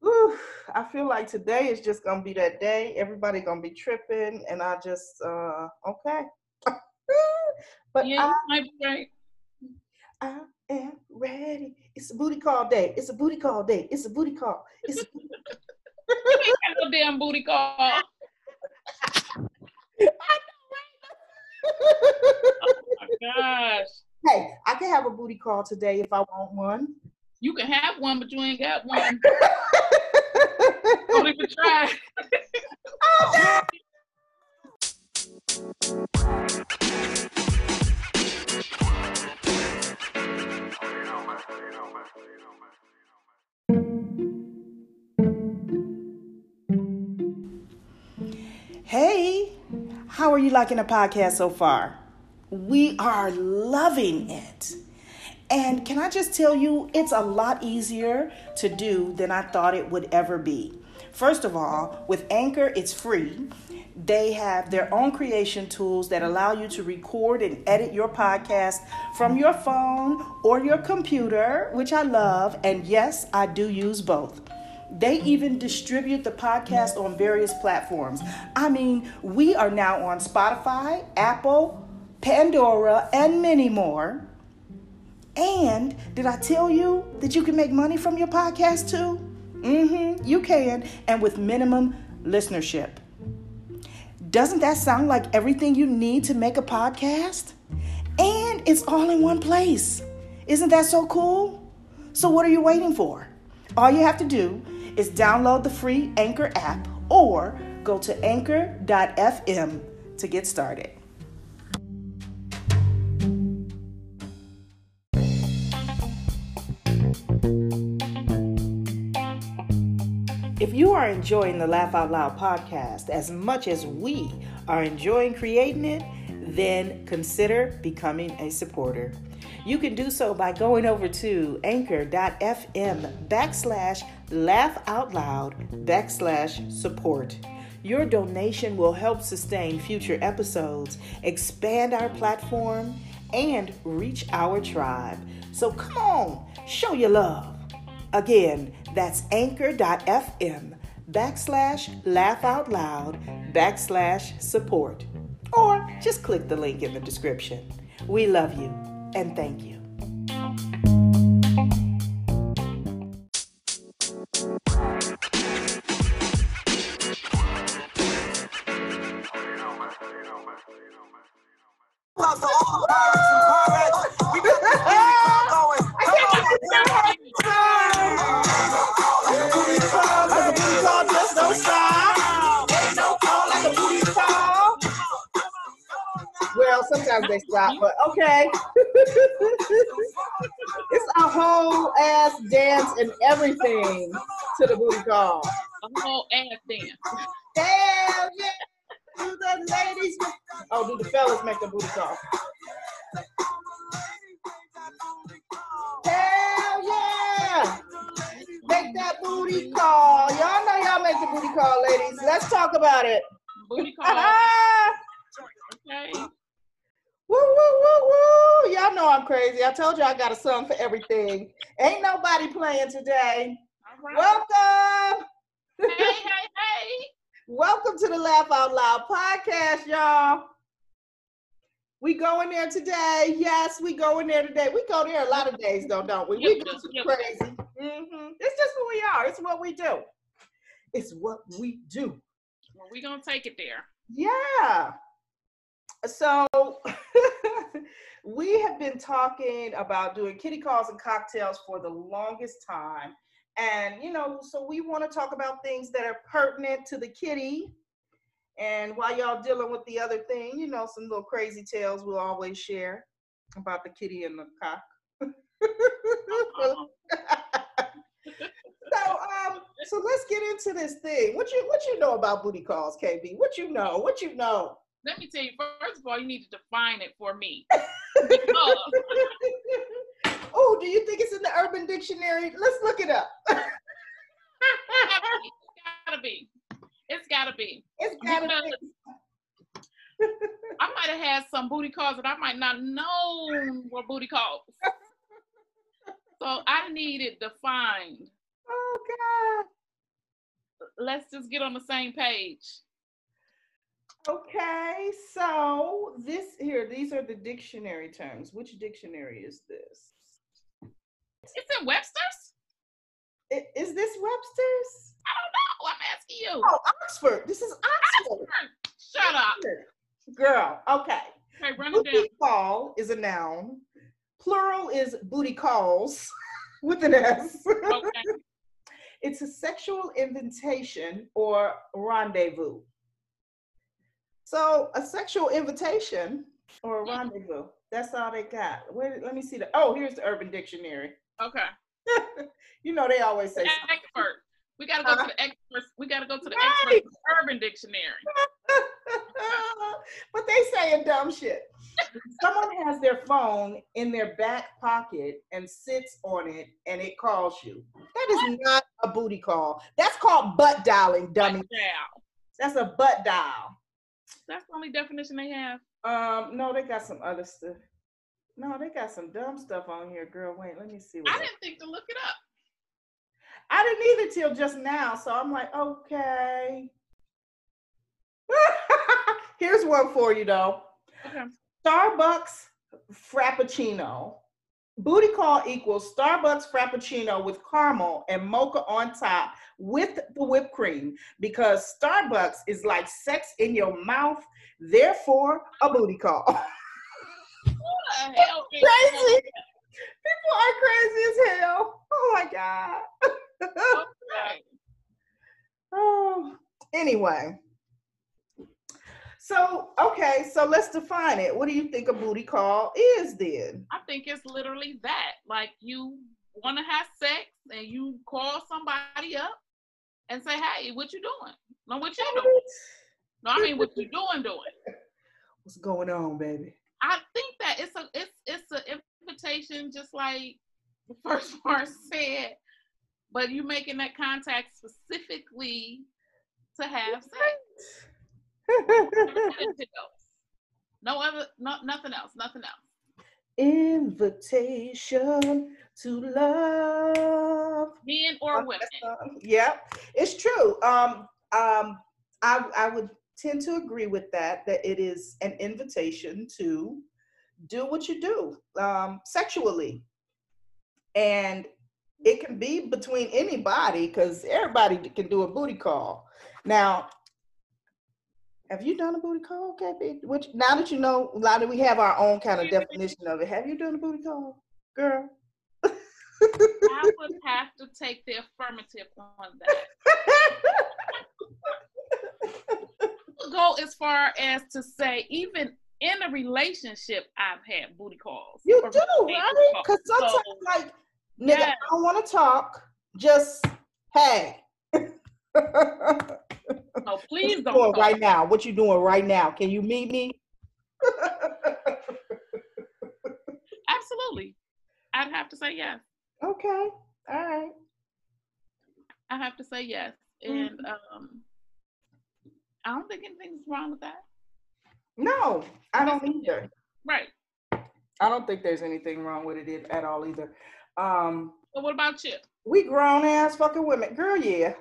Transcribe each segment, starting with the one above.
Whew, I feel like today is just gonna be that day. Everybody gonna be tripping, and I just uh okay. but Yeah, I, might be right. I am ready. It's a booty call day. It's a booty call day. It's a booty call. It's a You ain't got no damn booty call. Oh my gosh. hey, I can have a booty call today if I want one. You can have one, but you ain't got one. Don't even try. Hey, how are you liking the podcast so far? We are loving it. And can I just tell you, it's a lot easier to do than I thought it would ever be. First of all, with Anchor, it's free. They have their own creation tools that allow you to record and edit your podcast from your phone or your computer, which I love. And yes, I do use both. They even distribute the podcast on various platforms. I mean, we are now on Spotify, Apple, Pandora, and many more. And did I tell you that you can make money from your podcast too? Mm-hmm, you can, and with minimum listenership. Doesn't that sound like everything you need to make a podcast? And it's all in one place. Isn't that so cool? So, what are you waiting for? All you have to do is download the free Anchor app or go to anchor.fm to get started. You are enjoying the Laugh Out Loud podcast as much as we are enjoying creating it, then consider becoming a supporter. You can do so by going over to anchor.fm backslash laugh out loud backslash support. Your donation will help sustain future episodes, expand our platform, and reach our tribe. So come on, show your love. Again, that's anchor.fm backslash laugh out loud backslash support. Or just click the link in the description. We love you and thank you. To the booty call. A whole ass dance. Hell yeah! Do the ladies? Oh, do the fellas make the booty call? Hell yeah! Make that booty call. Y'all know y'all make the booty call, ladies. Let's talk about it. Booty call. Woo, Okay. woo, woo, woo. Y'all know I'm crazy. I told you I got a song for everything. Ain't nobody playing today. Welcome. Hey, hey, hey. Welcome to the Laugh Out Loud podcast, y'all. We go in there today. Yes, we go in there today. We go there a lot of days, though, don't we? We Yep, go yep, yep. crazy. hmm It's just who we are. It's what we do. It's what we do. Well, we gonna take it there. Yeah. So we have been talking about doing kitty calls and cocktails for the longest time. And, you know, so we want to talk about things that are pertinent to the kitty. And while y'all dealing with the other thing, you know, some little crazy tales we'll always share about the kitty and the cock. so um so let's get into this thing. What you what you know about booty calls, KB? What you know? What you know? Let me tell you, first of all, you need to define it for me. Because oh, do you think it's in the Urban Dictionary? Let's look it up. it's gotta be. It's gotta be. It's gotta be. I might have had some booty calls that I might not know were booty calls. So I need it defined. Oh God. let's just get on the same page. Okay, so this here, these are the dictionary terms. Which dictionary is this? It's in Webster's. I- Is this Webster's? I don't know. I'm asking you. Oh, Oxford. This is Oxford. Shut up. Girl, okay. Okay, run it down. Booty call is a noun. Plural is booty calls with an S. Okay. it's a sexual invitation or rendezvous. So a sexual invitation or a mm-hmm. rendezvous. That's all they got. Where, let me see the. Oh, here's the Urban Dictionary. Okay. you know they always say. Expert. We gotta go Huh? to the experts. We gotta go to the Right. experts urban dictionary. but they saying dumb shit. Someone has their phone in their back pocket and sits on it and it calls you. That is not a booty call. That's called butt dialing, dummy. Wow. That's a butt dial. That's the only definition they have. Um, no, they got some other stuff. No, they got some dumb stuff on here, girl. Wait, let me see. What I didn't think to look it up. I didn't either till just now, so I'm like, okay. Here's one for you though. Okay. Starbucks Frappuccino. Booty call equals Starbucks Frappuccino with caramel and mocha on top with the whipped cream because Starbucks is like sex in your mouth, therefore a booty call. Hell? crazy. People are crazy as hell. Oh my God. Okay. Oh, anyway. So, okay, so let's define it. What do you think a booty call is then? I think it's literally that. Like you want to have sex and you call somebody up and say, "Hey, what you doing? No, what you doing? No, I mean what you doing doing." What's going on, baby? I think that it's a it's it's an invitation, just like the first part said, but you making that contact specifically to have sex. No other, no nothing else, nothing else. Invitation to love. Men or women. Yep, it's true. Um, um, I I would tend to agree with that. That it is an invitation to do what you do um, sexually, and it can be between anybody because everybody can do a booty call. Now, have you done a booty call, KB? Which now that you know, now that we have our own kind of definition of it, have you done a booty call, girl? I would have to take the affirmative on that. Go as far as to say, even in a relationship, I've had booty calls. You do, right? Because sometimes, So, like, nigga. I don't want to talk. Just, hey. no, please don't. doing right now? What you doing right now? Can you meet me? Absolutely. I'd have to say yes. okay. All right. I have to say yes. And um, I don't think anything's wrong with that. No, I don't either. Right. I don't think there's anything wrong with it at all either. Um, But what about you? we grown ass fucking women. Girl, yeah.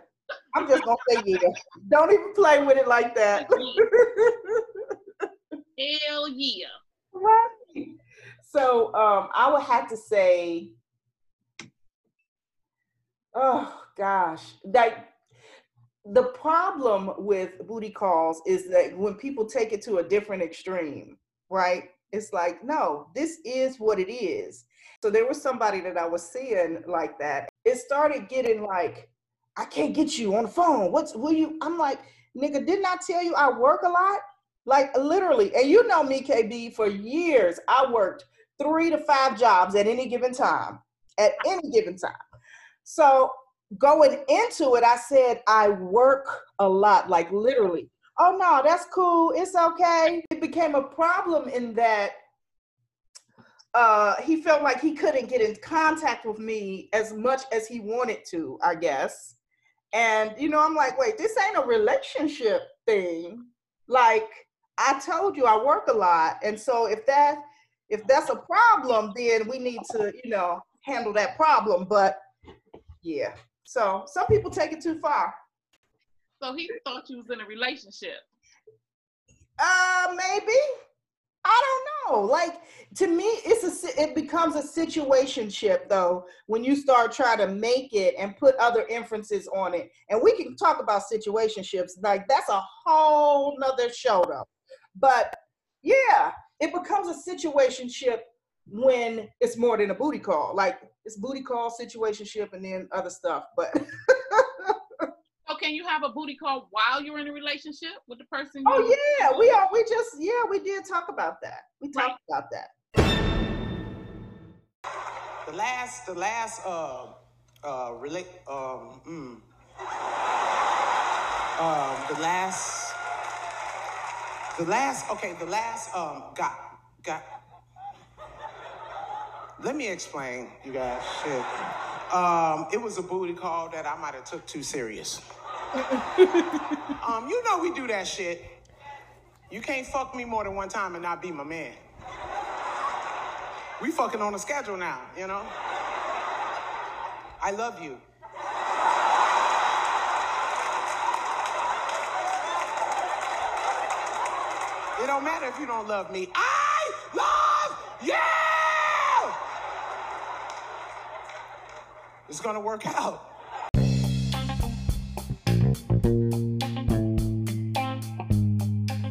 I'm just gonna say yeah. Don't even play with it like that. Hell yeah. Right. So um, I would have to say, oh gosh, like the problem with booty calls is that when people take it to a different extreme, right? It's like, no, this is what it is. So there was somebody that I was seeing like that. It started getting like, I can't get you on the phone. What's will you? I'm like, nigga, didn't I tell you I work a lot? Like literally, and you know me, KB, for years, I worked three to five jobs at any given time. At any given time. So going into it, I said I work a lot, like literally. Oh no, that's cool. It's okay. It became a problem in that uh he felt like he couldn't get in contact with me as much as he wanted to, I guess. And you know, I'm like, wait, this ain't a relationship thing. Like I told you I work a lot. And so if that if that's a problem, then we need to, you know, handle that problem. But yeah. So some people take it too far. So he thought you was in a relationship. Uh, maybe. I don't know. Like to me, it's a it becomes a situationship though when you start trying to make it and put other inferences on it. And we can talk about situationships. Like that's a whole nother show though. But yeah, it becomes a situationship when it's more than a booty call. Like it's booty call, situationship, and then other stuff. But So can you have a booty call while you're in a relationship with the person? oh you- yeah, we are. We just yeah, we did talk about that. We talked about that. The last, the last, uh, uh, relate, um, mm, um, the last, the last, okay, the last, um, got, got. Let me explain, you guys. Shit. Um, it was a booty call that I might have took too serious. um, you know we do that shit. You can't fuck me more than one time and not be my man. We fucking on a schedule now, you know? I love you. It don't matter if you don't love me. I love you! It's gonna work out.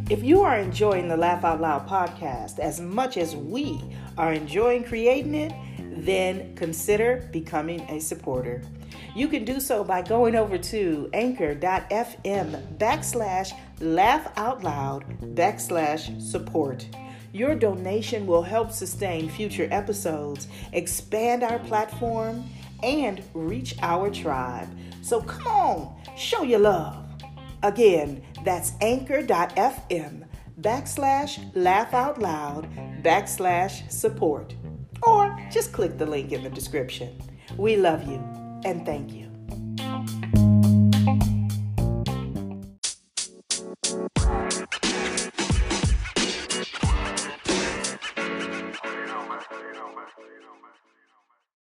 If you are enjoying the Laugh Out Loud podcast as much as we are enjoying creating it, then consider becoming a supporter. You can do so by going over to anchor.fm backslash laugh out loud backslash support. Your donation will help sustain future episodes, expand our platform, and reach our tribe. So come on, show your love. Again, that's anchor.fm backslash laugh out loud backslash support. Or just click the link in the description. We love you and thank you.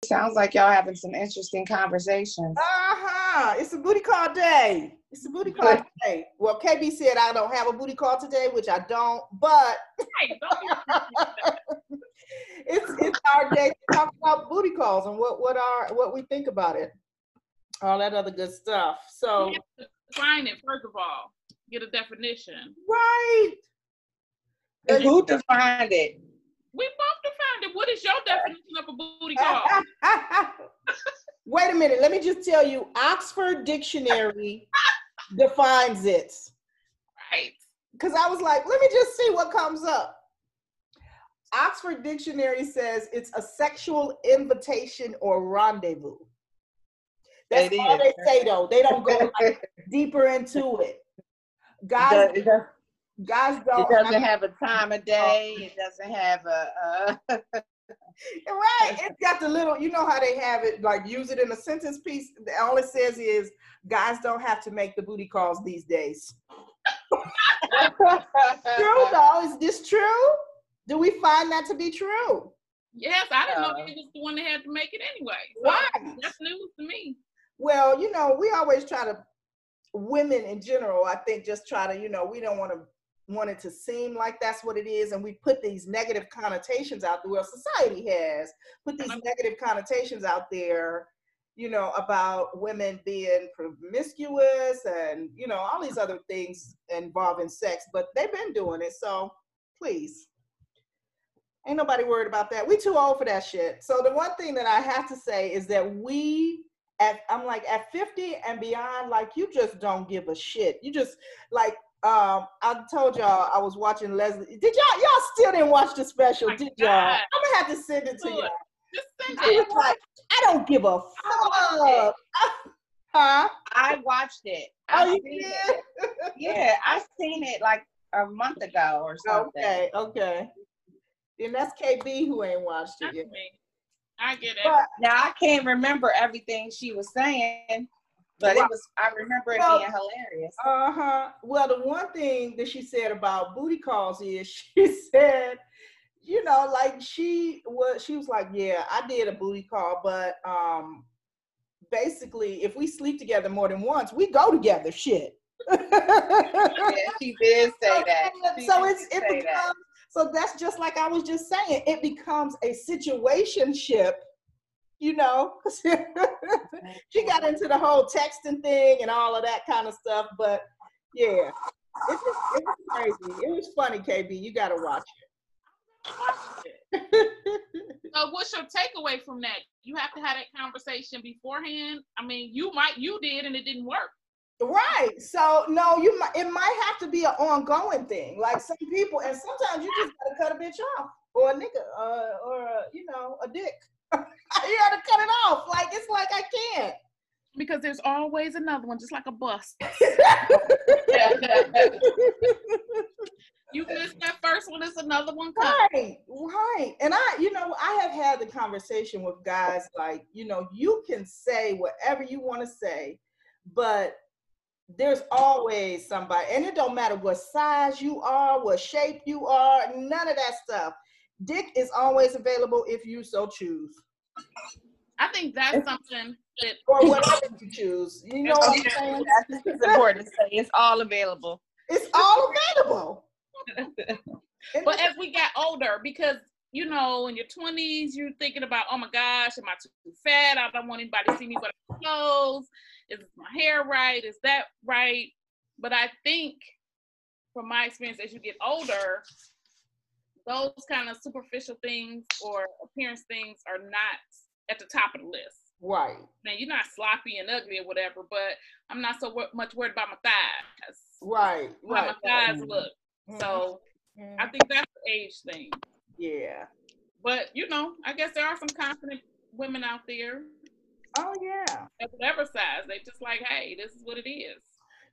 Sounds like y'all having some interesting conversations. Uh-huh. It's a booty call day. It's a booty call day. Well, KB said I don't have a booty call today, which I don't, but Hey, don't be- it's it's our day to talk about booty calls and what what are what we think about it. All that other good stuff. So you define it first of all. Get a definition. right. And who defined it? We both defined it. What is your definition of a booty call? Wait a minute. Let me just tell you, Oxford Dictionary defines it. right. Because I was like, let me just see what comes up. Oxford Dictionary says it's a sexual invitation or rendezvous. That's all they say though. They don't go like, deeper into it. Guys, It does- guys don't. It doesn't have a time of day. It doesn't have a. Uh, right. It's got the little, you know how they have it, like use it in a sentence piece. All it says is guys don't have to make the booty calls these days. True though. Is this true? Do we find that to be true? Yes, I didn't know Uh, he was the one that had to make it anyway. So Right. That's news to me. Well, you know, we always try to women in general, I think just try to, you know, we don't want to want it to seem like that's what it is and we put these negative connotations out there well society has put these uh-huh. negative connotations out there you know about women being promiscuous and you know all these other things involving sex but they've been doing it so please. Ain't nobody worried about that. We too old for that shit. So the one thing that i have to say is that we at I'm like at 50 and beyond, like you just don't give a shit. You just like um I told y'all I was watching Leslie. Did y'all y'all still didn't watch the special, My did y'all? God. I'm gonna have to send it to you. Just send I it. like, I don't give a fuck. huh? I watched it. Oh, I you did? it. Yeah, I seen it like a month ago or something. Okay, okay. Then that's KB who ain't watched it yet. I get it. But Now I can't remember everything she was saying, but it was. I remember it Well, being hilarious. Uh huh. Well, the one thing that she said about booty calls is she said, you know, like she was, she was like, yeah, I did a booty call, but um, basically, if we sleep together more than once, we go together. Shit. Yeah, she did say that. She so it's it say that. becomes so that's just like I was just saying. It becomes a situationship, you know. she got into the whole texting thing and all of that kind of stuff, but yeah, it was, it was crazy. It was funny, KB. You got to watch it. So what's your takeaway from that? You have to have that conversation beforehand. I mean, you might you did and it didn't work. Right. So no, you might it might have to be an ongoing thing. Like some people, and sometimes you just gotta cut a bitch off, or a nigga, uh, or a, you know, a dick. you gotta cut it off. Like it's like I can't. Because there's always another one, just like a bus. You missed that first one, it's another one coming. Right, right. And I, you know, I have had the conversation with guys like, you know, you can say whatever you want to say, but there's always somebody, and it don't matter what size you are, what shape you are, none of that stuff. Dick is always available if you so choose, I think that's something that or whatever you choose. You know what I'm saying? I think it's important to say it's all available. It's all available. But as we got older, because you know, in your twenties, you're thinking about, oh my gosh, am I too fat? I don't want anybody to see me with clothes. Is my hair right? Is that right? But I think, from my experience, as you get older, those kind of superficial things or appearance things are not at the top of the list. right, Now you're not sloppy and ugly or whatever, but I'm not so wor- much worried about my thighs. right, How right. my thighs mm-hmm. look. So mm-hmm. I think that's the age thing. yeah. But you know, I guess there are some confident women out there Oh yeah. at whatever size. They just like, hey, this is what it is.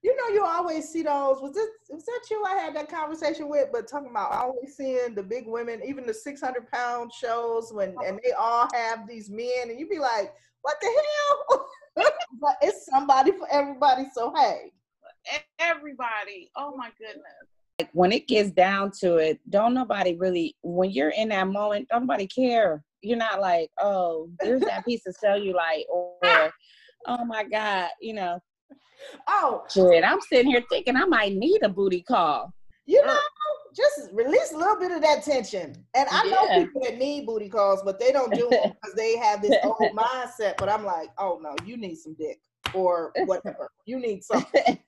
You know, you always see those. Was this was that you I had that conversation with? But talking about always seeing the big women, even the six hundred pound shows when uh-huh. and they all have these men, and you be like, what the hell? but it's somebody for everybody. So hey, Everybody. Oh my goodness. Like when it gets down to it, don't nobody really. When you're in that moment, don't nobody care. You're not like, oh, there's that piece of cellulite, or oh my god, you know. Oh, Shit, I'm sitting here thinking I might need a booty call. you uh. know, just release a little bit of that tension. And I know Yeah. people that need booty calls, but they don't do it because they have this old mindset. But I'm like, oh no, you need some dick or whatever. You need something.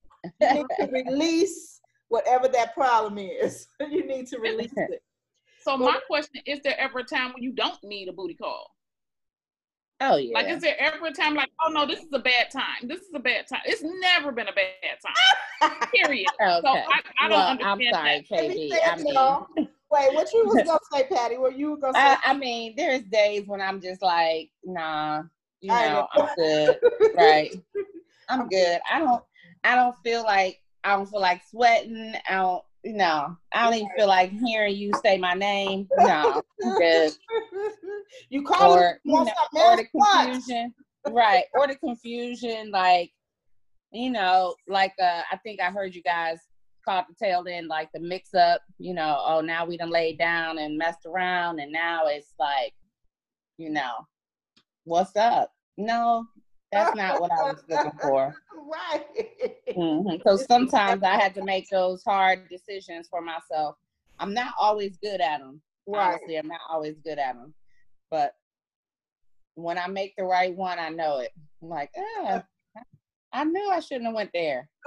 You need to release whatever that problem is. you need to release it. So my question: Is there ever a time when you don't need a booty call? Oh yeah. Like, is there ever a time like, oh no, this is a bad time. This is a bad time. It's never been a bad time. Period. okay. So I, I don't well, understand I'm sorry, Let me KB. say I mean, y'all. Wait, what you was gonna say, Patty? What you were gonna say? I, I mean, there's days when I'm just like, nah, you know, know. I'm good, right? I'm good. I don't, I don't feel like I don't feel like sweating. I don't, no, I don't even feel like hearing you say my name. No, good. you call Or you know, or the confusion, right? Or the confusion, like, you know, like uh, I think I heard you guys caught the tail end, like the mix up. You know, oh now we done laid down and messed around, and now it's like, you know, what's up? No, that's not what I was looking for. Right. Mhm. So sometimes I had to make those hard decisions for myself. I'm not always good at them. Right. Honestly, I'm not always good at them. But when I make the right one, I know it. I'm like, ah, I knew I shouldn't have went there.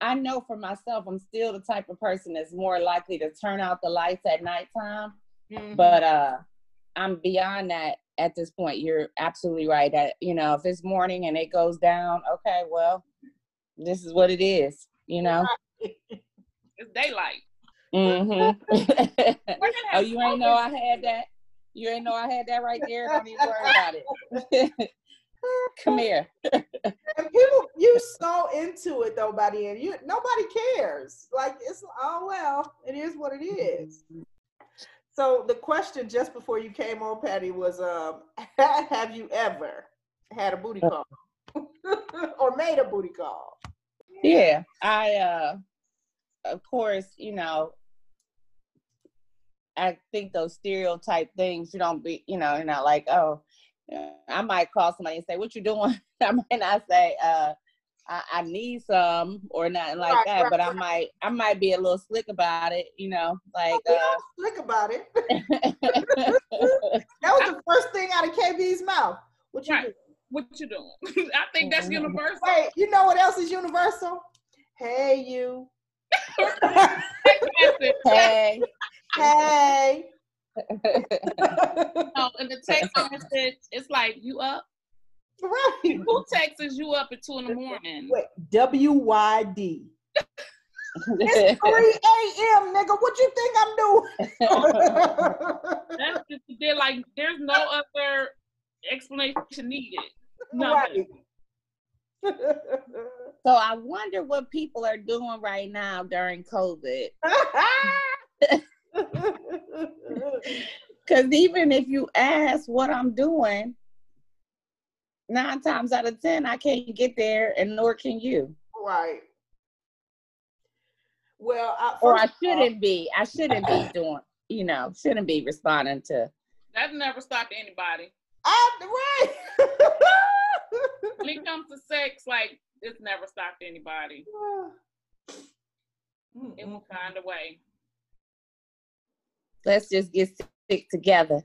I know for myself, I'm still the type of person that's more likely to turn out the lights at nighttime. Mhm. But uh I'm beyond that at this point. You're absolutely right. That you know, if it's morning and it goes down, okay, well, this is what it is. You know. It's daylight. hmm oh, you ain't know I had that. You ain't know I had that right there. Don't even worry about it. Come here. and people, you so into it though. By the end, you nobody cares. Like it's oh well, it is what it is. So the question just before you came on, Patty, was um, have you ever had a booty call or made a booty call? Yeah, I uh of course, you know, I think those stereotype things, you don't be, you know, you're not like, oh, I might call somebody and say, "What you doing?" I might not say, uh, I, I, need some or nothing like right, that, right, but I might I might be a little slick about it, you know, like oh, uh, slick about it. that was the first thing out of KB's mouth. What you doing? What you doing? I think that's mm-hmm. universal. Wait, you know what else is universal? Hey you. hey. Hey. no, in the text message, it's like you up. Right. Who texts you up at two in the morning? Wait, W Y D. it's 3 a.m., nigga. What you think I'm doing? That's just they're like there's no other explanation needed. Right. so I wonder what people are doing right now during COVID. Because even if you ask what I'm doing, nine times out of ten, I can't get there, and nor can you. Right. Well, I, or I shouldn't all, be. I shouldn't be doing. You know, shouldn't be responding to. That never stopped anybody. I right. when it comes to sex, like it's never stopped anybody. it will find a way. Let's just get sick together.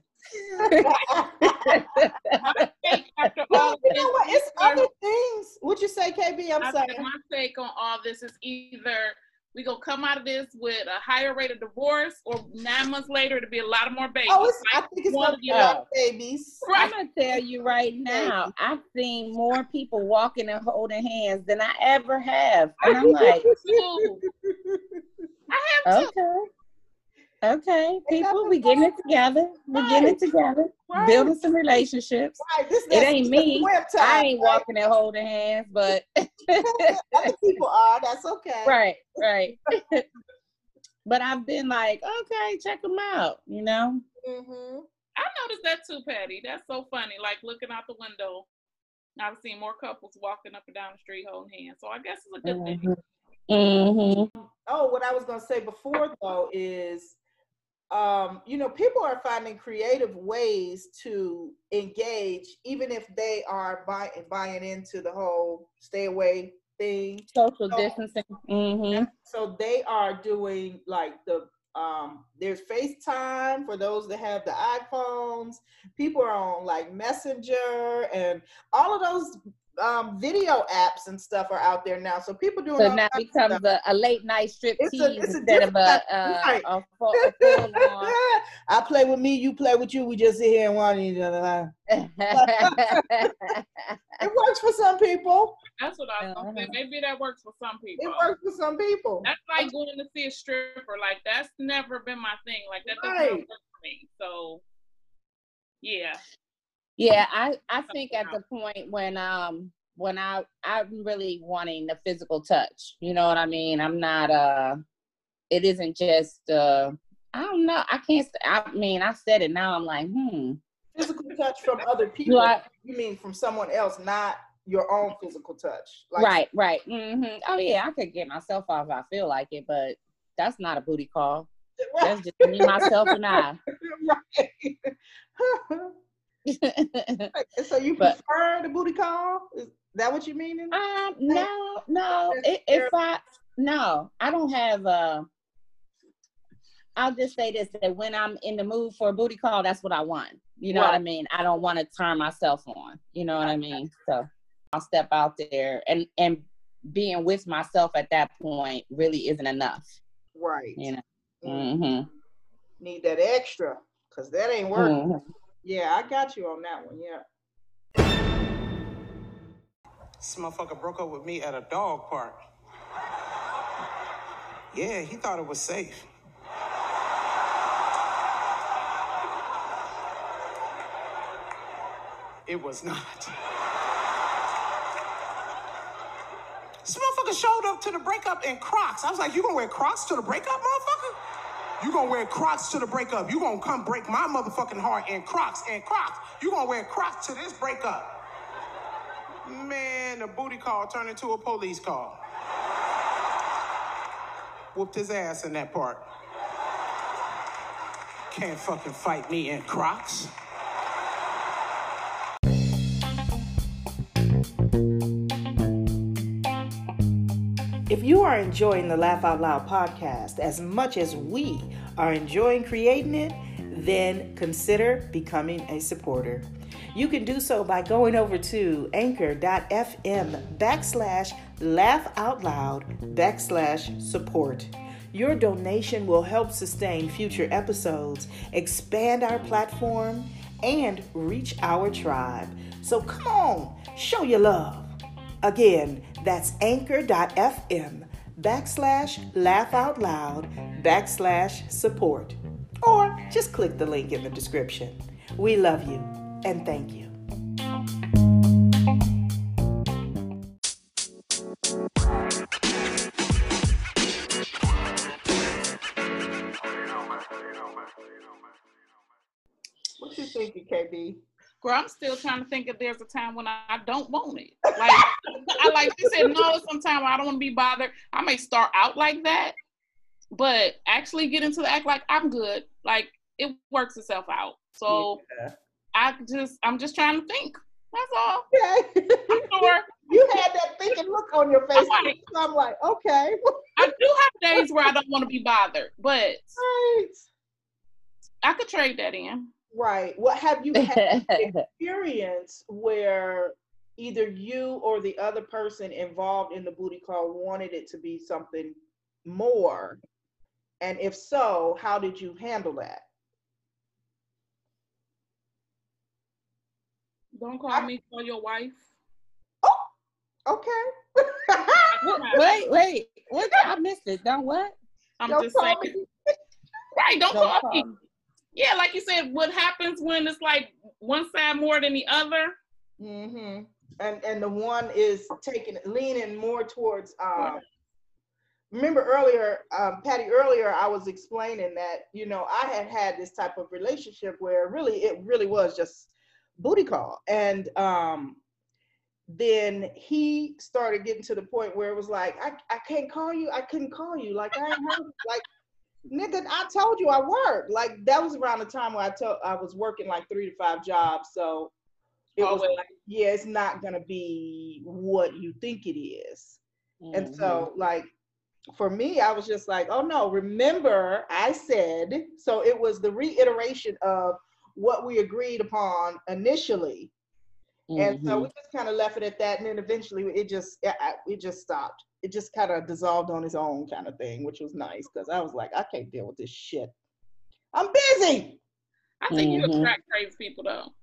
You know what? It's other things. What you say, KB? I'm saying. My take on all this is either we gonna come out of this with a higher rate of divorce, or nine months later to be a lot of more babies. Oh, I think it's gonna be a lot of babies. Right. I'm gonna tell you right now, I've seen more people walking and holding hands than I ever have, and I'm like, I have okay. Okay, people, we getting it together. We right. getting it together. Right. Building some relationships. Right. This, it ain't me. Time, I ain't right? walking and holding hands, but other people are. That's okay. Right, right. but I've been like, okay, check them out. You know. Mm-hmm. I noticed that too, Patty. That's so funny. Like looking out the window, I've seen more couples walking up and down the street holding hands. So I guess it's a good mm-hmm. thing. Mm-hmm. Oh, what I was gonna say before though is um, you know, people are finding creative ways to engage, even if they are buy, buying into the whole stay away thing. Social so, distancing. Mm-hmm. So they are doing like the um, there's FaceTime for those that have the iPhones. People are on like Messenger and all of those um, video apps and stuff are out there now. So people doing so now becomes a, a, late night strip tease instead of a, a, a, full, a full I play with me, you play with you. We just sit here and watch each other. it works for some people. That's what I was uh-huh. saying. Maybe that works for some people. It works for some people. That's like going to see a stripper. Like that's never been my thing. Like that doesn't right. work for me. So yeah. Yeah, I I think at the point when um when I I'm really wanting the physical touch. You know what I mean? I'm not uh it isn't just uh I don't know. I can't I mean, I said it now I'm like, hmm. Physical touch from other people. I, you mean from someone else, not your own physical touch. Like, right, right. Mm-hmm. Oh yeah, I could get myself off if I feel like it, but that's not a booty call. Right. That's just me, myself, and I. Right. so you but, prefer the booty call? Is that what you mean? Um, no, no. If I no, I don't have. Uh, I'll just say this: that when I'm in the mood for a booty call, that's what I want. You know right. what I mean? I don't want to turn myself on. You know what I mean? So I'll step out there and and being with myself at that point really isn't enough. Right. You know. Mm-hmm. Need that extra because that ain't working. Mm-hmm. Yeah, I got you on that one. Yeah. This motherfucker broke up with me at a dog park. Yeah, he thought it was safe. It was not. This motherfucker showed up to the breakup in Crocs. I was like, you gonna wear Crocs to the breakup, motherfucker? You gonna wear Crocs to the breakup. You gonna come break my motherfucking heart in Crocs and Crocs. You gonna wear Crocs to this breakup. Man, the booty call turned into a police call. Whooped his ass in that part. Can't fucking fight me in Crocs. If you are enjoying the Laugh Out Loud podcast as much as we are enjoying creating it, then consider becoming a supporter. You can do so by going over to anchor.fm backslash laugh out loud backslash support. Your donation will help sustain future episodes, expand our platform, and reach our tribe. So come on, show your love. Again, that's anchor.fm backslash laugh out loud backslash support. Or just click the link in the description. We love you and thank you. What you thinking, KB? Girl, I'm still trying to think if there's a time when I, don't want it. Like I like you said, no, sometimes I don't want to be bothered. I may start out like that, but actually get into the act like I'm good. Like it works itself out. So Yeah. I just I'm just trying to think. That's all. Okay. I'm sure. you had that thinking look on your face. I'm like- so I'm like, okay. I do have days where I don't want to be bothered, but Right. I could trade that in. Right. What have you had experience where either you or the other person involved in the booty call wanted it to be something more? And if so, how did you handle that? Don't call me for your wife. Oh, okay. wait, wait, what? I missed it. Don't what? I'm Don't just call saying. me. Right, don't, Don't call, call me. me. Yeah, like you said, what happens when it's like one side more than the other? Mm-hmm. And and the one is taking leaning more towards um remember earlier, um, Patty, earlier I was explaining that, you know, I had had this type of relationship where really it really was just booty call. And um, then he started getting to the point where it was like, I, I can't call you. I couldn't call you. Like, I like, nigga, I told you I worked. Like, that was around the time where I told I was working like three to five jobs. So it was like, yeah, it's not going to be what you think it is. And Mhm. so, like, for me, I was just like, oh no, remember I said, so it was the reiteration of what we agreed upon initially. And so Mhm. we just kind of left it at that. And then eventually it just, it, I- it just stopped. It just kind of dissolved on its own kind of thing, which was nice because I was like, I can't deal with this shit. I'm busy. I think you Mhm. attract crazy people though.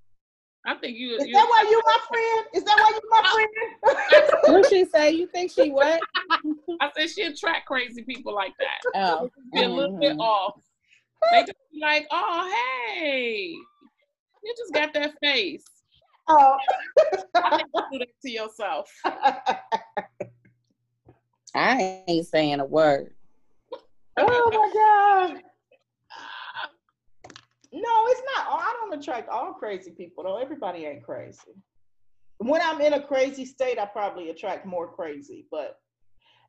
I think you. Is you that why you my friend? Is that why you my friend? what she say? You think she what? I said she attract crazy people like that. Oh, Be a little bit mhm. off. They just be like, oh hey, you just got that face. Oh. I do that to yourself. I ain't saying a word. oh my God. No, it's not. Oh, I don't attract all crazy people though. Everybody ain't crazy. When I'm in a crazy state, I probably attract more crazy. But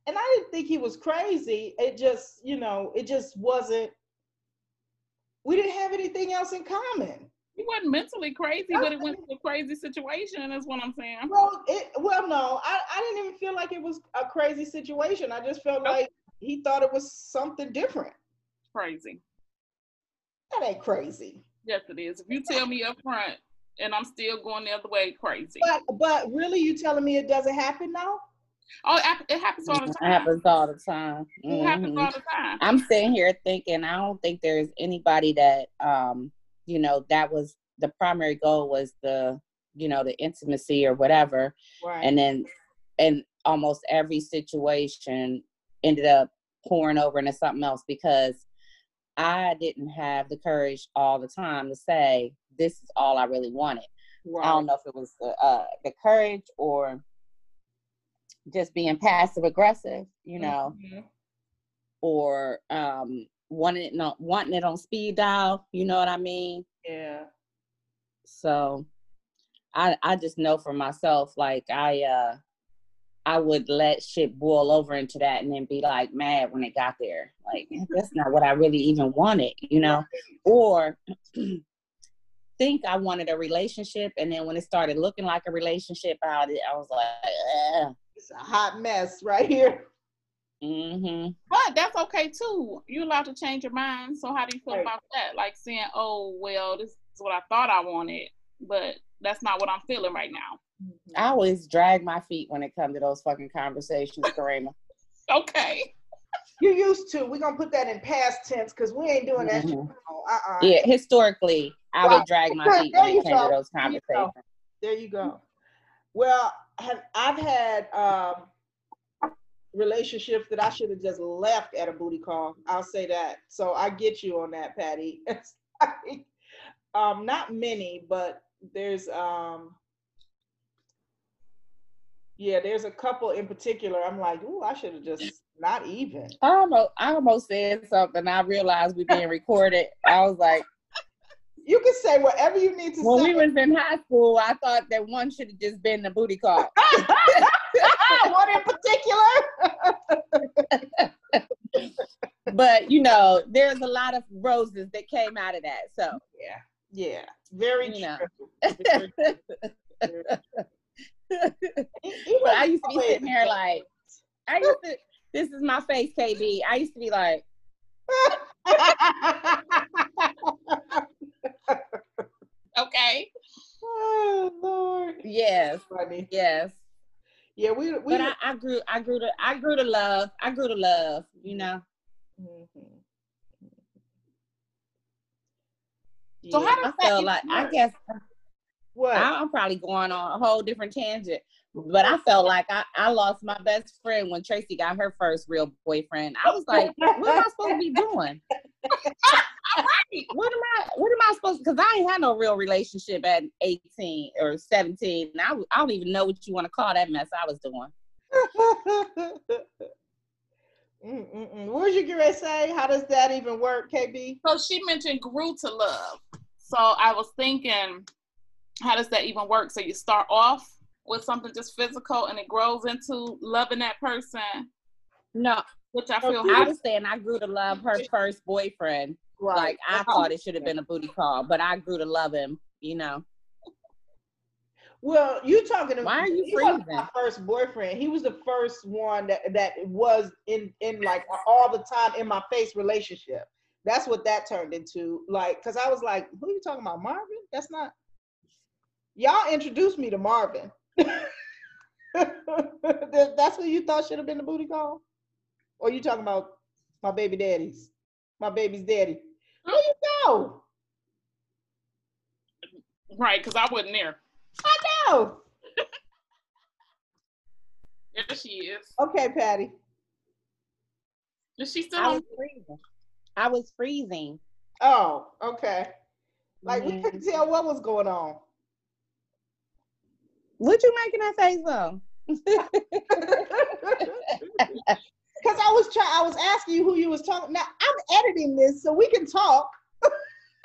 and I didn't think he was crazy. It just, you know, it just wasn't. We didn't have anything else in common. He wasn't mentally crazy, but it went to a crazy situation. Is what I'm saying. Well, it well, no, I, I didn't even feel like it was a crazy situation. I just felt like he thought it was something different. Crazy. That ain't crazy. Yes, it is. If you tell me up front and I'm still going the other way, crazy. But but really, you telling me it doesn't happen now? Oh, it happens all the It time. happens all the time. It happens all the time. I'm sitting here thinking I don't think there's anybody that um you know that was the primary goal was the you know the intimacy or whatever Right. and then and almost every situation ended up pouring over into something else because I didn't have the courage all the time to say this is all I really wanted. right. I don't know if it was the, uh, the courage or just being passive aggressive, you know, Mhm. or um, wanting it on, wanting it on speed dial. You know what I mean? Yeah. So I I just know for myself, like I uh I would let shit boil over into that and then be like mad when it got there. Like that's not what I really even wanted, you know? Or think I wanted a relationship, and then when it started looking like a relationship, I, I was like, Ugh. It's a hot mess right here. Mm-hmm. But that's okay too. You're allowed to change your mind. So how do you feel Right. about that? Like saying, "Oh, well, this is what I thought I wanted, but that's not what I'm feeling right now." I always drag my feet when it comes to those fucking conversations, Karima. Okay. You used to. We're gonna put that in past tense because we ain't doing that. shit Mhm. Uh-uh. Yeah, historically, I Wow. would drag my feet There when you it came go. to those There you go. conversations. There you go. Well, have, I've had um, relationships that I should have just left at a booty call. I'll say that. So I get you on that, Patty. Um, not many, but there's um, yeah, there's a couple in particular. I'm like, ooh, I should have just not even. I almost, I almost said something. I realized we being recorded. I was like, You can say whatever you need to when say. we was in high school, I thought that one should have just been the booty call. One in particular. But you know, there's a lot of roses that came out of that. So yeah, yeah, very You know. true. Very true. But I used to be sitting here like, I used to. This is my face, KB. I used to be like, Okay. oh Lord, yes, funny. yes. Yeah, we we. But I, I grew, I grew to, I grew to love. I grew to love. You know. Mhm. So Yeah. how does I even like I guess what? I- I'm probably going on a whole different tangent, but I felt like I, I lost my best friend when Tracy got her first real boyfriend. I was like, what am I supposed to be doing? What am I? What am I supposed? to Because I ain't had no real relationship at 18 or 17. And I, w- I don't even know what you want to call that mess I was doing. Mm-mm-mm. What was you gonna say? How does that even work, KB? So she mentioned grew to love. So I was thinking, how does that even work? So you start off with something just physical and it grows into loving that person, No, which I feel I was saying I grew to love her first boyfriend. Like I uh-huh. thought it should have been a booty call, but I grew to love him. You know. Well, you talking? About why are you he wasn't freezing? My first boyfriend. He was the first one that that was in in like all the time in my face relationship. That's what that turned into. Like, cause I was like, who are you talking about, Marvin? That's not. Y'all introduced me to Marvin. That- That's who you thought should have been the booty call, or you talking about my baby daddies, my baby's daddy? Who you know? right because I wasn't there. I know. There she is. Okay, Patty. Is she still I was freezing. I was freezing. Oh, okay. Like we couldn't tell what was going on. What you making that face of? Because I was trying, I was asking you who you was talking. Now I'm editing this so we can talk.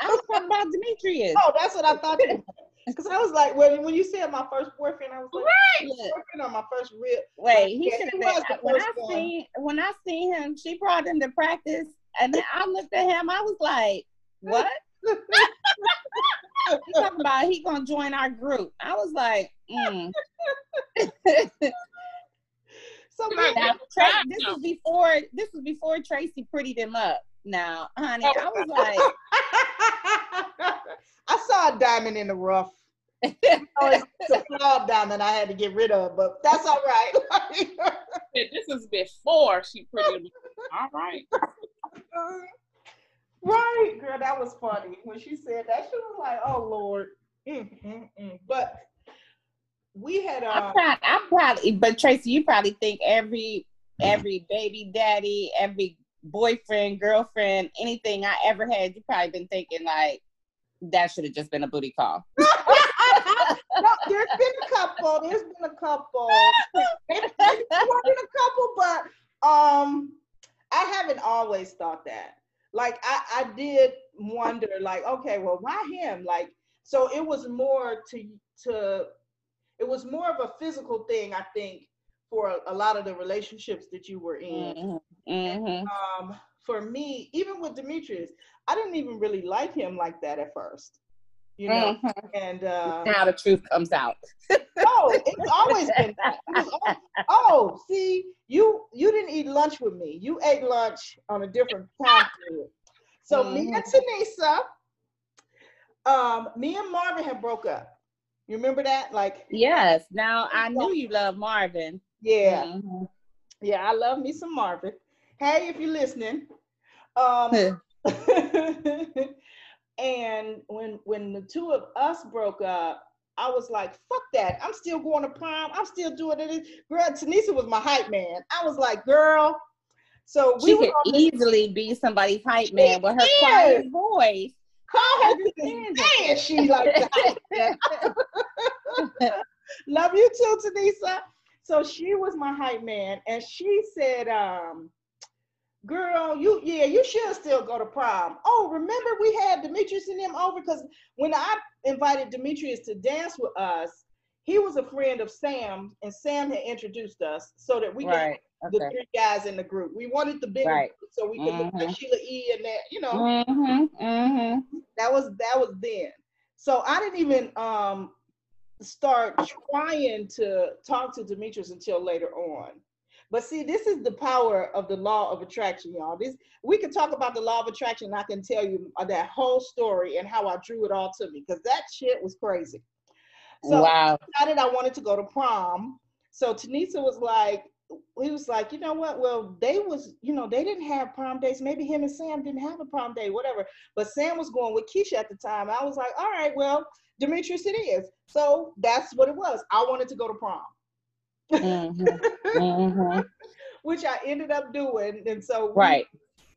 I was talking about Demetrius. Oh, that's what I thought. Because I was like, when when you said my first boyfriend, I was like, Look, boyfriend or my first real. Wait, he Yeah, should have was the been. When I one. seen when I seen him, she brought him to practice, and then I looked at him. I was like, "What?" He talking about he gonna join our group. I was like, mm. So Like, now, Tra- this was before this was before Tracy prettied him up. Now, honey, I was like, I saw a diamond in the rough. Oh, it's a flawed diamond I had to get rid of, but that's all right. This is before she pretty. All right. Right, girl, that was funny when she said that. She was like, "Oh Lord," Mm, mm, mm. but we had I'm uh, proud. I'm probably, but Tracy, you probably think every every baby daddy, every boyfriend, girlfriend, anything I ever had, you probably been thinking like that should have just been a booty call. no, there's been a couple. There's been a couple. There's been a couple, but um, I haven't always thought that. Like I, I did wonder, like, okay, well, why him? Like, so it was more to to, it was more of a physical thing, I think, for a, a lot of the relationships that you were in. Mm-hmm. hmm Um, for me, even with Demetrius, I didn't even really like him like that at first. You know, Mhm. and uh, Now the truth comes out. oh, it's always been that. It was al- oh, see, you you didn't eat lunch with me. You ate lunch on a different time period. So me and Tanisa, um, me and Marvin have broke up. You remember that? Like, Yes. Now I knew you love Marvin. yeah, Mhm. yeah, I love me some Marvin. Hey, if you're listening. Um, and when when the two of us broke up, I was like, fuck that. I'm still going to prom. I'm still doing it. Girl, Tanisa was my hype man. I was like, girl. So we She could on this easily be somebody's hype man with her is. quiet voice. call her to this understand day and she like that. Love you too, Tanisa. So she was my hype man, and she said, um, girl, you yeah, you should still go to prom. Oh, remember we had Demetrius and them over because when I invited Demetrius to dance with us, he was a friend of Sam, and Sam had introduced us so that we right. could the three guys in the group. We wanted the bigger Right. group so we could look like Mhm. Sheila E and that, you know. Mm-hmm. Mm-hmm. That was that was then. So I didn't even um start trying to talk to Demetrius until later on. But see, this is the power of the law of attraction, y'all. This we could talk about the law of attraction. And I can tell you uh, that whole story and how I drew it all to me because that shit was crazy. So wow. I decided I wanted to go to prom. So Tanisa was like, he was like, you know what? Well, they was, you know, they didn't have prom dates. Maybe him and Sam didn't have a prom date, whatever. But Sam was going with Keisha at the time. I was like, all right, well, Demetrius it is. So that's what it was. I wanted to go to prom, Mm-hmm. Mm-hmm. which I ended up doing. And so we Right.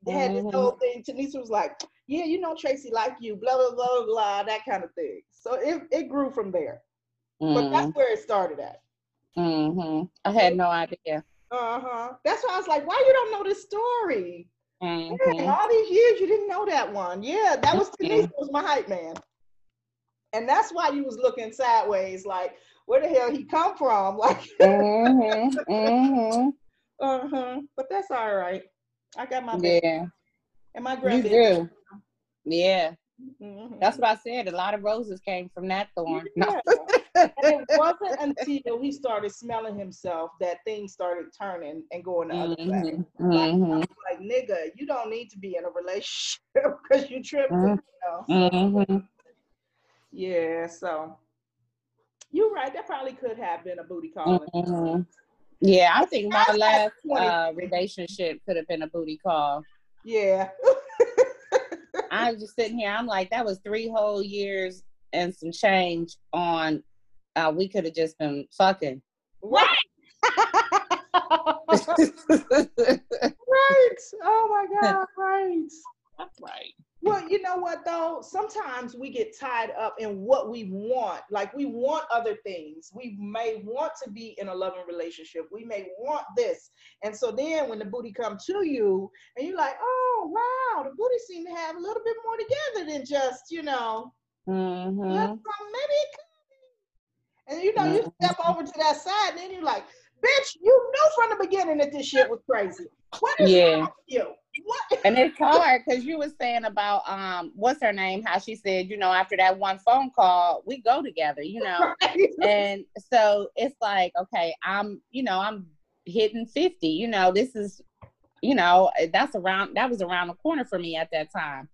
had this Mhm. whole thing. Tanisha was like, yeah, you know, Tracy like you, blah, blah, blah, blah, that kind of thing. So it, it grew from there. But that's where it started at. Mm-hmm. I had no idea. Uh-huh. That's why I was like, why you don't know this story? Mm-hmm. all these years you didn't know that one. Yeah, that was. Tanisa was my hype man. And that's why you was looking sideways, like, where the hell he come from? Like, Mm-hmm. Mm-hmm. uh-huh. But that's all right. I got my baby Yeah. and my You do. Yeah. Mhm. That's what I said. A lot of roses came from that thorn. No. Yeah. and it wasn't until he started smelling himself that things started turning and going the other way. Mm-hmm. Mm-hmm. Like, nigga, you don't need to be in a relationship because you. Mhm. You know? Mm-hmm. Yeah, so you're right. That probably could have been a booty call. hmm Yeah, I think my last uh, relationship could have been a booty call. Yeah. I'm just sitting here. I'm like, that was three whole years and some change on. Uh, we could have just been fucking. right. right. Oh my God. Right. That's right. Well, you know what though? Sometimes we get tied up in what we want. Like we want other things. We may want to be in a loving relationship. We may want this. And so then when the booty come to you and you're like, oh wow, the booty seem to have a little bit more together than just, you know, hmm maybe it could be. And you know, you step over to that side, and then you're like, bitch, you knew from the beginning that this shit was crazy. What is Yeah. wrong with you? What? And it's hard because you were saying about um, what's her name? How she said, you know, after that one phone call, we go together. You know, and so it's like okay i'm you know i'm hitting 50 you know this is you know that's around that was around the corner for me at that time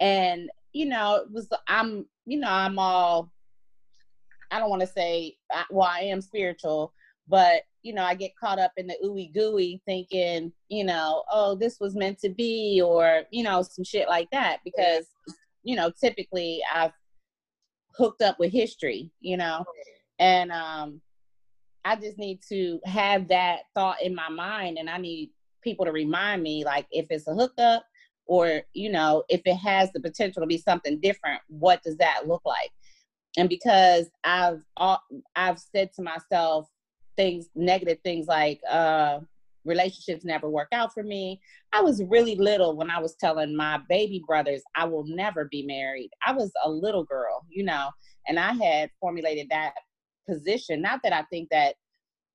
and you know it was i'm you know i'm all i don't want to say well i am spiritual but you know i get caught up in the ooey gooey thinking you know oh this was meant to be or you know some shit like that because you know typically i've hooked up with history you know? And um i just need to have that thought in my mind and i need people to remind me like if it's a hookup or you know if it has the potential to be something different what does that look like? And because i've all i've said to myself things negative things like uh relationships never work out for me i was really little when i was telling my baby brothers i will never be married i was a little girl you know and i had formulated that position not that i think that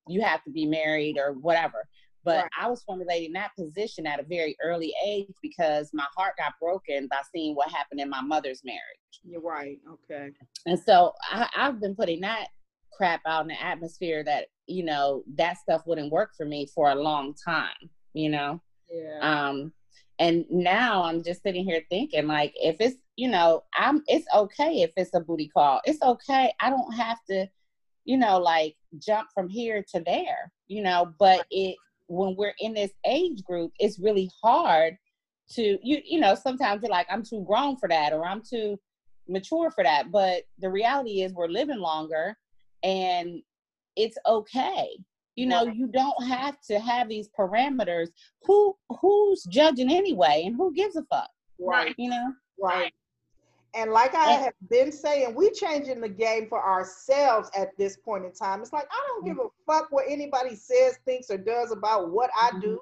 you have to be married or whatever But Right. I was formulating that position at a very early age because my heart got broken by seeing what happened in my mother's marriage. You're right. Okay. And so I, I've been putting that crap out in the atmosphere that, you know, that stuff wouldn't work for me for a long time, you know? Yeah. Um, and now I'm just sitting here thinking, like, if it's, you know, I'm, it's okay if it's a booty call. It's okay. I don't have to, you know, like jump from here to there, you know, but it, when we're in this age group, it's really hard to, you, you know, sometimes you're like, I'm too grown for that or I'm too mature for that. But the reality is we're living longer and it's okay. You know, Right. you don't have to have these parameters. Who who's judging anyway and who gives a fuck? right. You know? Right. And like I And- have been saying, we changing the game for ourselves at this point in time. It's like I don't give a fuck what anybody says, thinks, or does about what I do,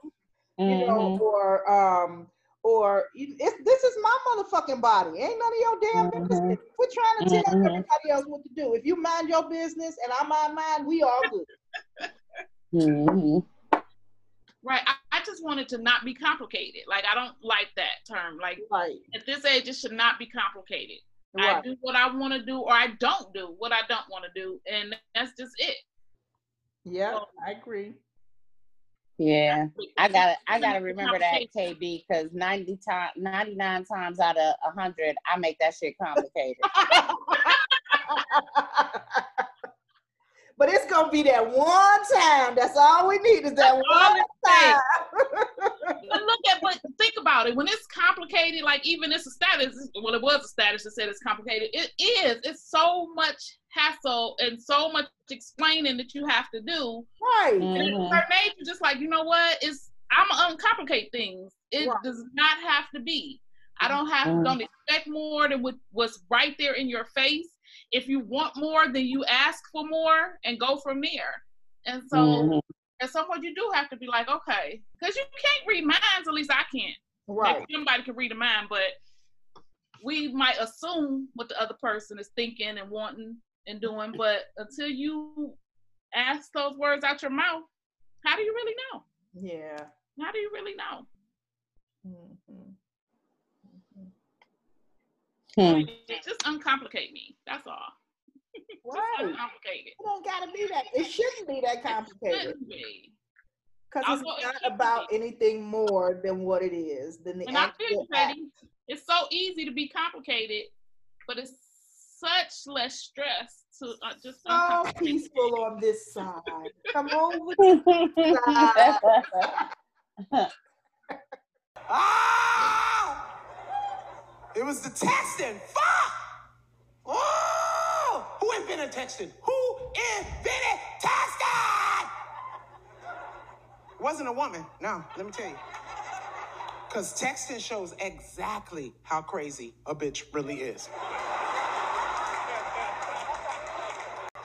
you know, Mhm. or um, or you- this is my motherfucking body. Ain't none of your damn Mhm. business. We're trying to tell Mhm. everybody else what to do. If you mind your business and I mind mine, we all good. Mhm. Right. I, I just wanted to not be complicated. Like I don't like that term. Like Right. at this age, it should not be complicated. I do what I want to do, or I don't do what I don't want to do, and that's just it. Yeah, I agree. Yeah. I gotta I gotta remember that KB because 90 times 99 times out of hundred I make that shit complicated. but it's gonna be that one time. That's all we need is that That's one it time. But look at but think about it. When it's complicated, like even it's a status. Well, it was a status that said it's complicated. It is. It's so much hassle and so much explaining that you have to do. right. And at a Mhm. certain age, you're just like, you know what? It's I'm gonna uncomplicate things. It Right. does not have to be. I don't have Mhm. don't expect more than what, what's right there in your face. If you want more, then you ask for more and go from there. And so Mhm. at some point you do have to be like, okay, because you can't read minds. At least I can't. Right. Like, somebody can read a mind, but we might assume what the other person is thinking and wanting and doing. But until you ask those words out your mouth, how do you really know? Yeah. How do you really know? Mhm. Hmm. Just uncomplicate me. That's all. Just it. It don't gotta be that. It shouldn't be that complicated. Shouldn't be. Because Although it's it not should about be. anything more than what it is. Than the And I feel act. Teddy, it's so easy to be complicated, but it's such less stress to uh, just So peaceful on this side. Come over to Ah! It was the texting. Fuck! Oh! Who invented texting? Who invented texting? It wasn't a woman. No, let me tell you. Because texting shows exactly how crazy a bitch really is.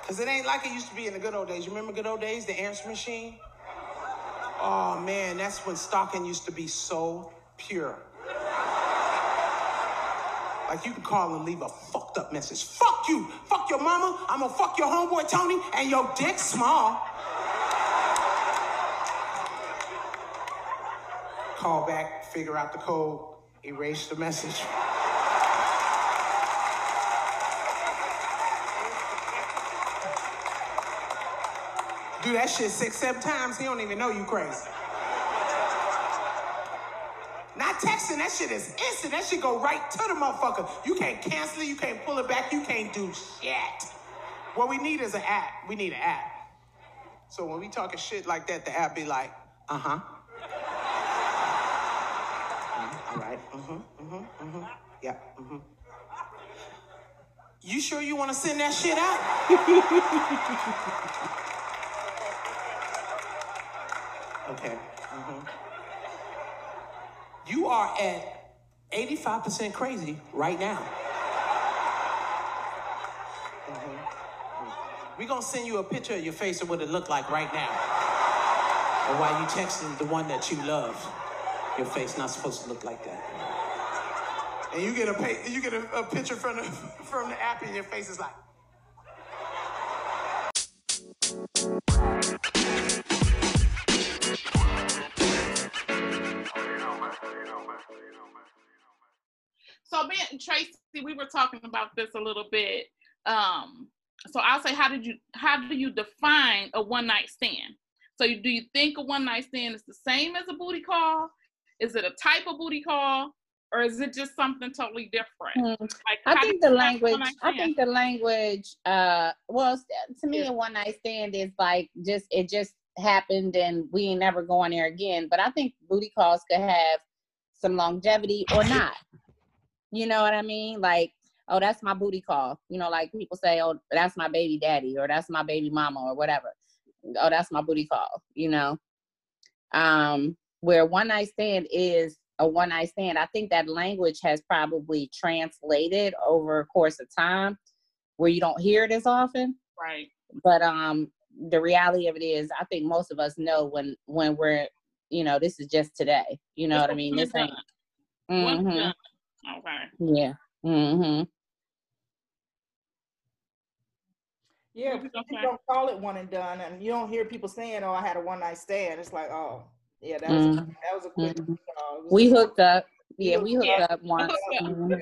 Because it ain't like it used to be in the good old days. You remember good old days, the answer machine? Oh man, that's when stalking used to be so pure. Like you can call and leave a fucked up message. Fuck you. Fuck your mama. I'm gonna fuck your homeboy Tony and your dick small. Call back, figure out the code, erase the message. Do that shit six, seven times, he don't even know you crazy. Not texting, that shit is instant. That shit go right to the motherfucker. You can't cancel it, you can't pull it back, you can't do shit. What we need is an app. We need an app. So when we talking shit like that, the app be like, uh-huh. Mhm, All right. Mm-hmm. Mm-hmm. Mm-hmm. Yeah. Mm-hmm. You sure you want to send that shit out? okay. Mm-hmm. You are at 85% crazy right now. We're gonna send you a picture of your face of what it looked like right now. Or while you texting the one that you love, your face not supposed to look like that. And you get a you get a, a picture from the from the app, and your face is like. So me and Tracy, we were talking about this a little bit. Um, so I'll say, how did you how do you define a one night stand? So you, do you think a one night stand is the same as a booty call? Is it a type of booty call? Or is it just something totally different? Mm, Like I think the language. I think the language. Uh, well, to me, Yeah. a one night stand is like just it just happened and we ain't never going there again. But I think booty calls could have some longevity or not. You know what I mean? Like, oh, that's my booty call. You know, like people say, oh, that's my baby daddy or that's my baby mama or whatever. Oh, that's my booty call. You know, um, where one night stand is a one night stand. I think that language has probably translated over a course of time where you don't hear it as often. right. But um the reality of it is I think most of us know when when we're you know, this is just today. You know It's what I mean? This ain't done. One and done. Okay. yeah. Mhm. Yeah, Okay. people don't call it one and done, and you don't hear people saying, "Oh, I had a one night stand." It's like, oh, yeah, that was a, Mhm. that was a quick. Call. It was We hooked up. We Yeah, we hooked hooked up. up once. Hooked up. Mhm.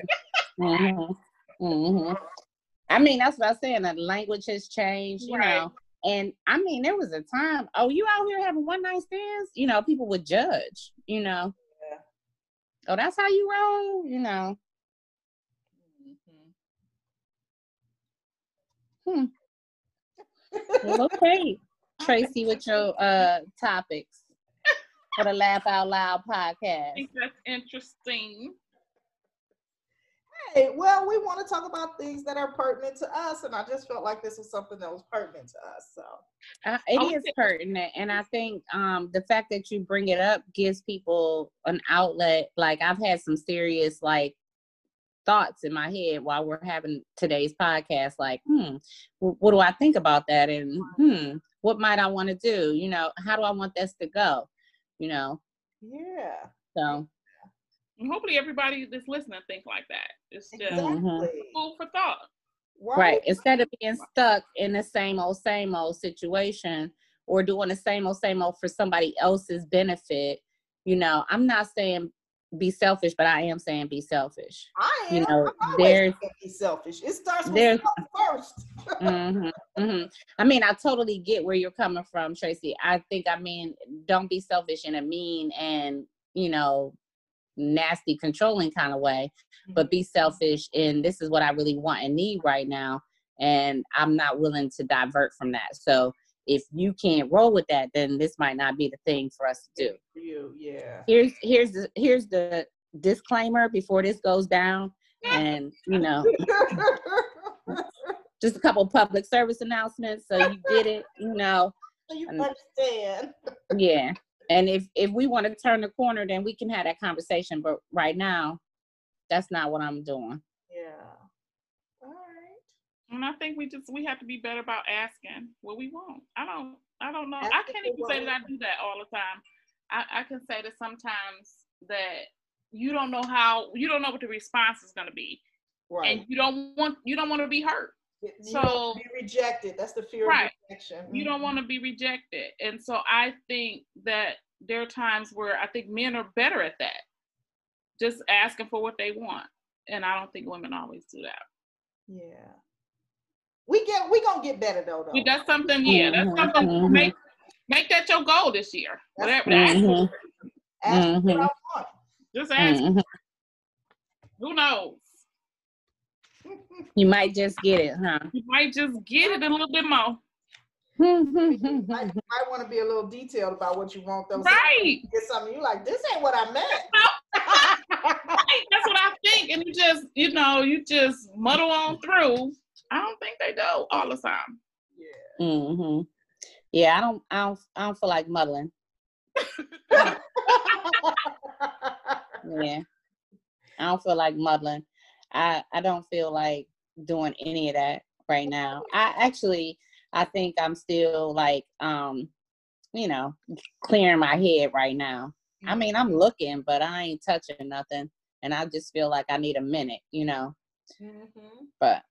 Mhm. Mhm. I mean, that's what I'm saying. The language has changed, you Right. know. And I mean, there was a time, oh, you out here having one night stands? You know, people would judge, you know. Oh, that's how you roll, you know. Mhm. Well, okay, Tracy, with your uh topics for the Laugh Out Loud podcast. I think that's interesting. Hey, well, we want to talk about things that are pertinent to us, and I just felt like this was something that was pertinent to us. So, Uh, it is pertinent, and I think um, the fact that you bring it up gives people an outlet. Like I've had some serious like thoughts in my head while we're having today's podcast. Like, hmm, what do I think about that? And hmm, what might I want to do? You know, how do I want this to go? You know, yeah, so And hopefully everybody that's listening think like that. It's just exactly. food for thought. right. Instead of being stuck in the same old same old situation or doing the same old same old for somebody else's benefit, you know, I'm not saying be selfish, but I am saying be selfish. I am. You know, I'm always there's be selfish. It starts with there's- self first. hmm hmm I mean, I totally get where you're coming from, Tracy. I think, I mean, don't be selfish in a mean and, you know, nasty, controlling kind of way, mm-hmm. but be selfish and this is what I really want and need right now. And I'm not willing to divert from that. So if you can't roll with that, then this might not be the thing for us to do. For you, yeah. Here's here's the here's the disclaimer before this goes down. And you know, just a couple public service announcements so you get it you know you understand. yeah and if if we want to turn the corner then we can have that conversation but right now that's not what i'm doing Yeah. All right. And I think we just we have to be better about asking what we want. I don't I don't know. I can't even say that I do that all the time. I, I can say that sometimes that you don't know how you don't know what the response is gonna be. Right. And you don't want you don't want to be hurt. You so- be rejected. That's the fear Right. of rejection. You don't want to be rejected. And so I think that there are times where I think men are better at that. Just asking for what they want. And I don't think women always do that. Yeah. We get we gonna get better though though. That's something, yeah, that's Mhm, something mhm. make make that your goal this year. That's- Whatever ask for Mhm. it. Ask for what I want. Just ask. Mhm. Who knows? You might just get it huh You might just get it a little bit more. You might, might want to be a little detailed about what you want though. So Right. Get something you like. This ain't what I meant. Right. That's what I think. And you just, you know, you just muddle on through. I don't think they do all the time. yeah. hmm yeah i don't i don't i don't feel like muddling yeah i don't feel like muddling i i don't feel like doing any of that right now. I actually i think i'm still like um you know clearing my head right now. I mean i'm looking but i ain't touching nothing and i just feel like i need a minute you know? Mhm. but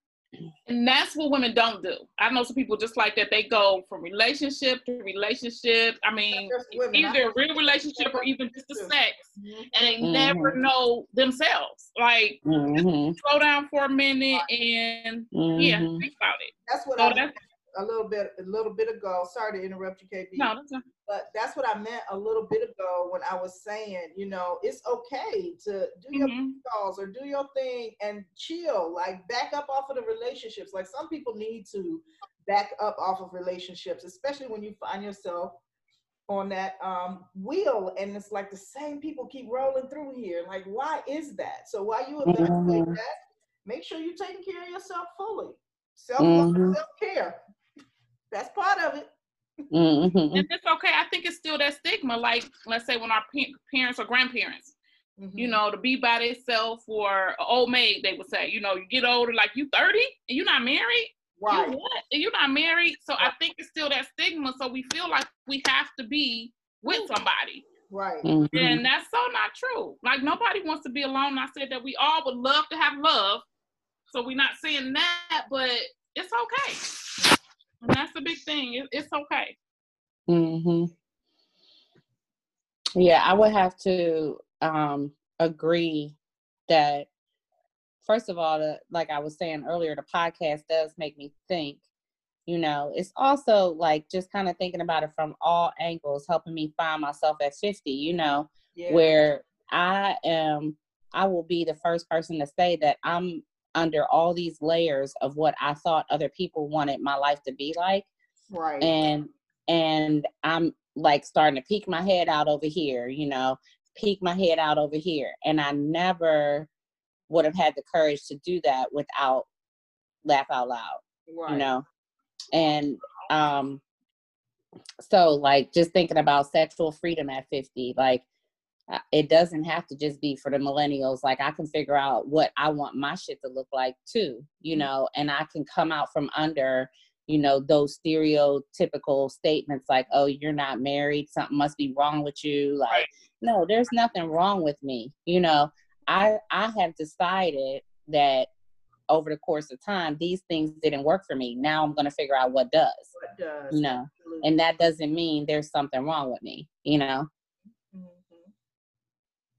And that's what women don't do. I know some people just like that. They go from relationship to relationship. I mean, women, either know a real relationship or even just the too. sex, Mhm. and they Mhm. never know themselves. Like, Mhm. slow down for a minute and yeah, Mhm. think about it. That's what So I that's a little bit a little bit ago. Sorry to interrupt you, KB. no, that's not, but that's what I meant a little bit ago when I was saying, you know, it's okay to do your mhm. calls or do your thing and chill, like back up off of the relationships. Like some people need to back up off of relationships, especially when you find yourself on that um wheel and it's like the same people keep rolling through here. Like, why is that? So while you evaluate Mhm. that, make sure you're taking care of yourself fully. Self-love, Mhm. self-care. That's part of it. Mhm. and it's okay. I think it's still that stigma. Like, let's say when our pa- parents or grandparents, you Mhm. know, to be by themselves or an old maid, they would say, you know, you get older, like you 30 and you're not married. right. You what? And you're not married. So I think it's still that stigma. So we feel like we have to be with somebody. Right. Mhm. And that's so not true. Like nobody wants to be alone. I said that we all would love to have love. So we're not saying that, but it's okay. And that's the big thing. It, it's okay. hmm Yeah, I would have to um, agree that, first of all, the, like I was saying earlier, the podcast does make me think. You know, it's also like just kind of thinking about it from all angles, helping me find myself at 50, you know, Yeah. where I am, I will be the first person to say that I'm under all these layers of what I thought other people wanted my life to be like right. and and i'm like starting to peek my head out over here you know peek my head out over here and i never would have had the courage to do that without laugh out loud right. you know and um so like just thinking about sexual freedom at 50 like it doesn't have to just be for the millennials like i can figure out what i want my shit to look like too you mm-hmm. know and i can come out from under you know those stereotypical statements like oh you're not married something must be wrong with you like Right. no there's nothing wrong with me you know i i have decided that over the course of time these things didn't work for me now i'm going to figure out what does What does? you know Absolutely. and that doesn't mean there's something wrong with me you know.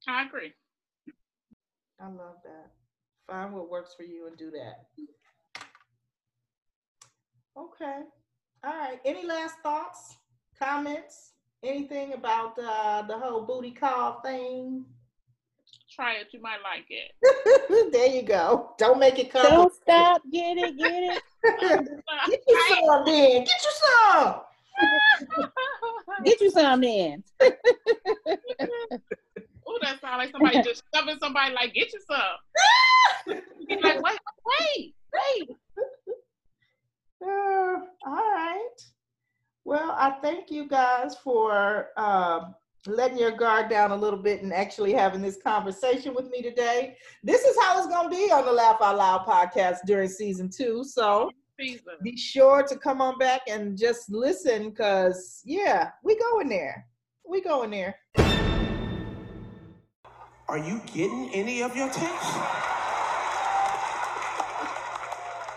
I agree. I love that. Find what works for you and do that. Okay. All right. Any last thoughts, comments, anything about uh, the whole booty call thing? Try it. You might like it. there you go. Don't make it come. don't stop get it get it Get you some then. Get you some. get you some in oh, that sounds like somebody just shoving somebody like, get you some. You're like, wait, wait, wait. Uh, all right. Well, I thank you guys for um, letting your guard down a little bit and actually having this conversation with me today. This is how it's going to be on the Laugh Out Loud podcast during season two. So Season. be sure to come on back and just listen because, yeah, we go in there. We go in there. Are you getting any of your texts?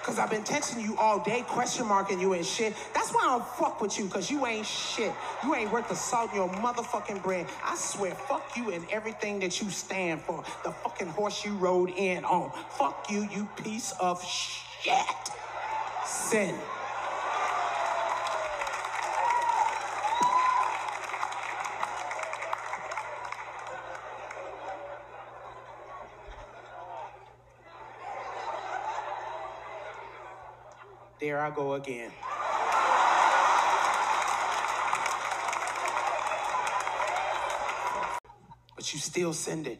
Cause I've been texting you all day, question marking you and shit. That's why I don't fuck with you, cause you ain't shit. You ain't worth the salt in your motherfucking bread. I swear, fuck you and everything that you stand for. The fucking horse you rode in on. Fuck you, you piece of shit. Sin. There I go again. But you still send it.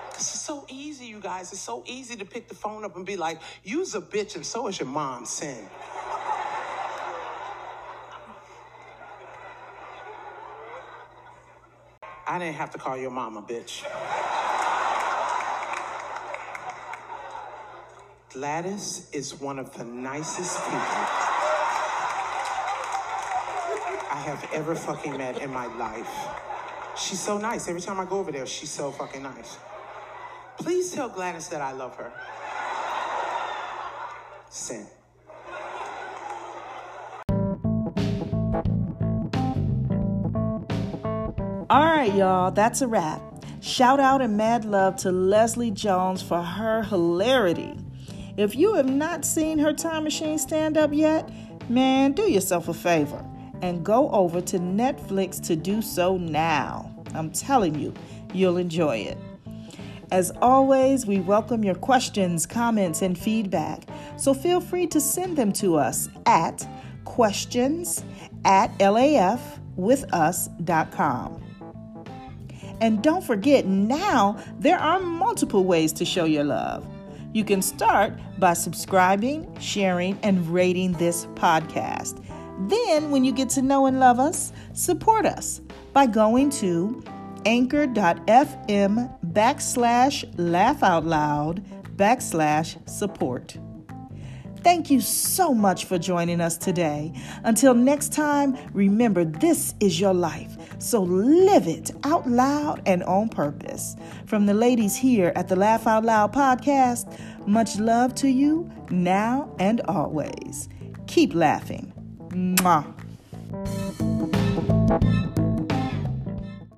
Cause it's so easy, you guys. It's so easy to pick the phone up and be like, "You's a bitch, and so is your mom." Sin. I didn't have to call your mom a bitch. Gladys is one of the nicest people I have ever fucking met in my life. She's so nice. Every time I go over there, she's so fucking nice. Please tell Gladys that I love her. sin. All right, y'all, that's a wrap. Shout out and mad love to Leslie Jones for her hilarity. If you have not seen her time machine stand up yet, man, do yourself a favor and go over to Netflix to do so now. I'm telling you, you'll enjoy it. As always, we welcome your questions, comments, and feedback. So feel free to send them to us at questions at lafwithus.com. And don't forget, now there are multiple ways to show your love. You can start by subscribing, sharing, and rating this podcast. Then, when you get to know and love us, support us by going to anchor.fm backslash laugh out loud backslash support. Thank you so much for joining us today. Until next time, remember this is your life, so live it out loud and on purpose. From the ladies here at the Laugh Out Loud podcast, much love to you now and always. Keep laughing. Mwah.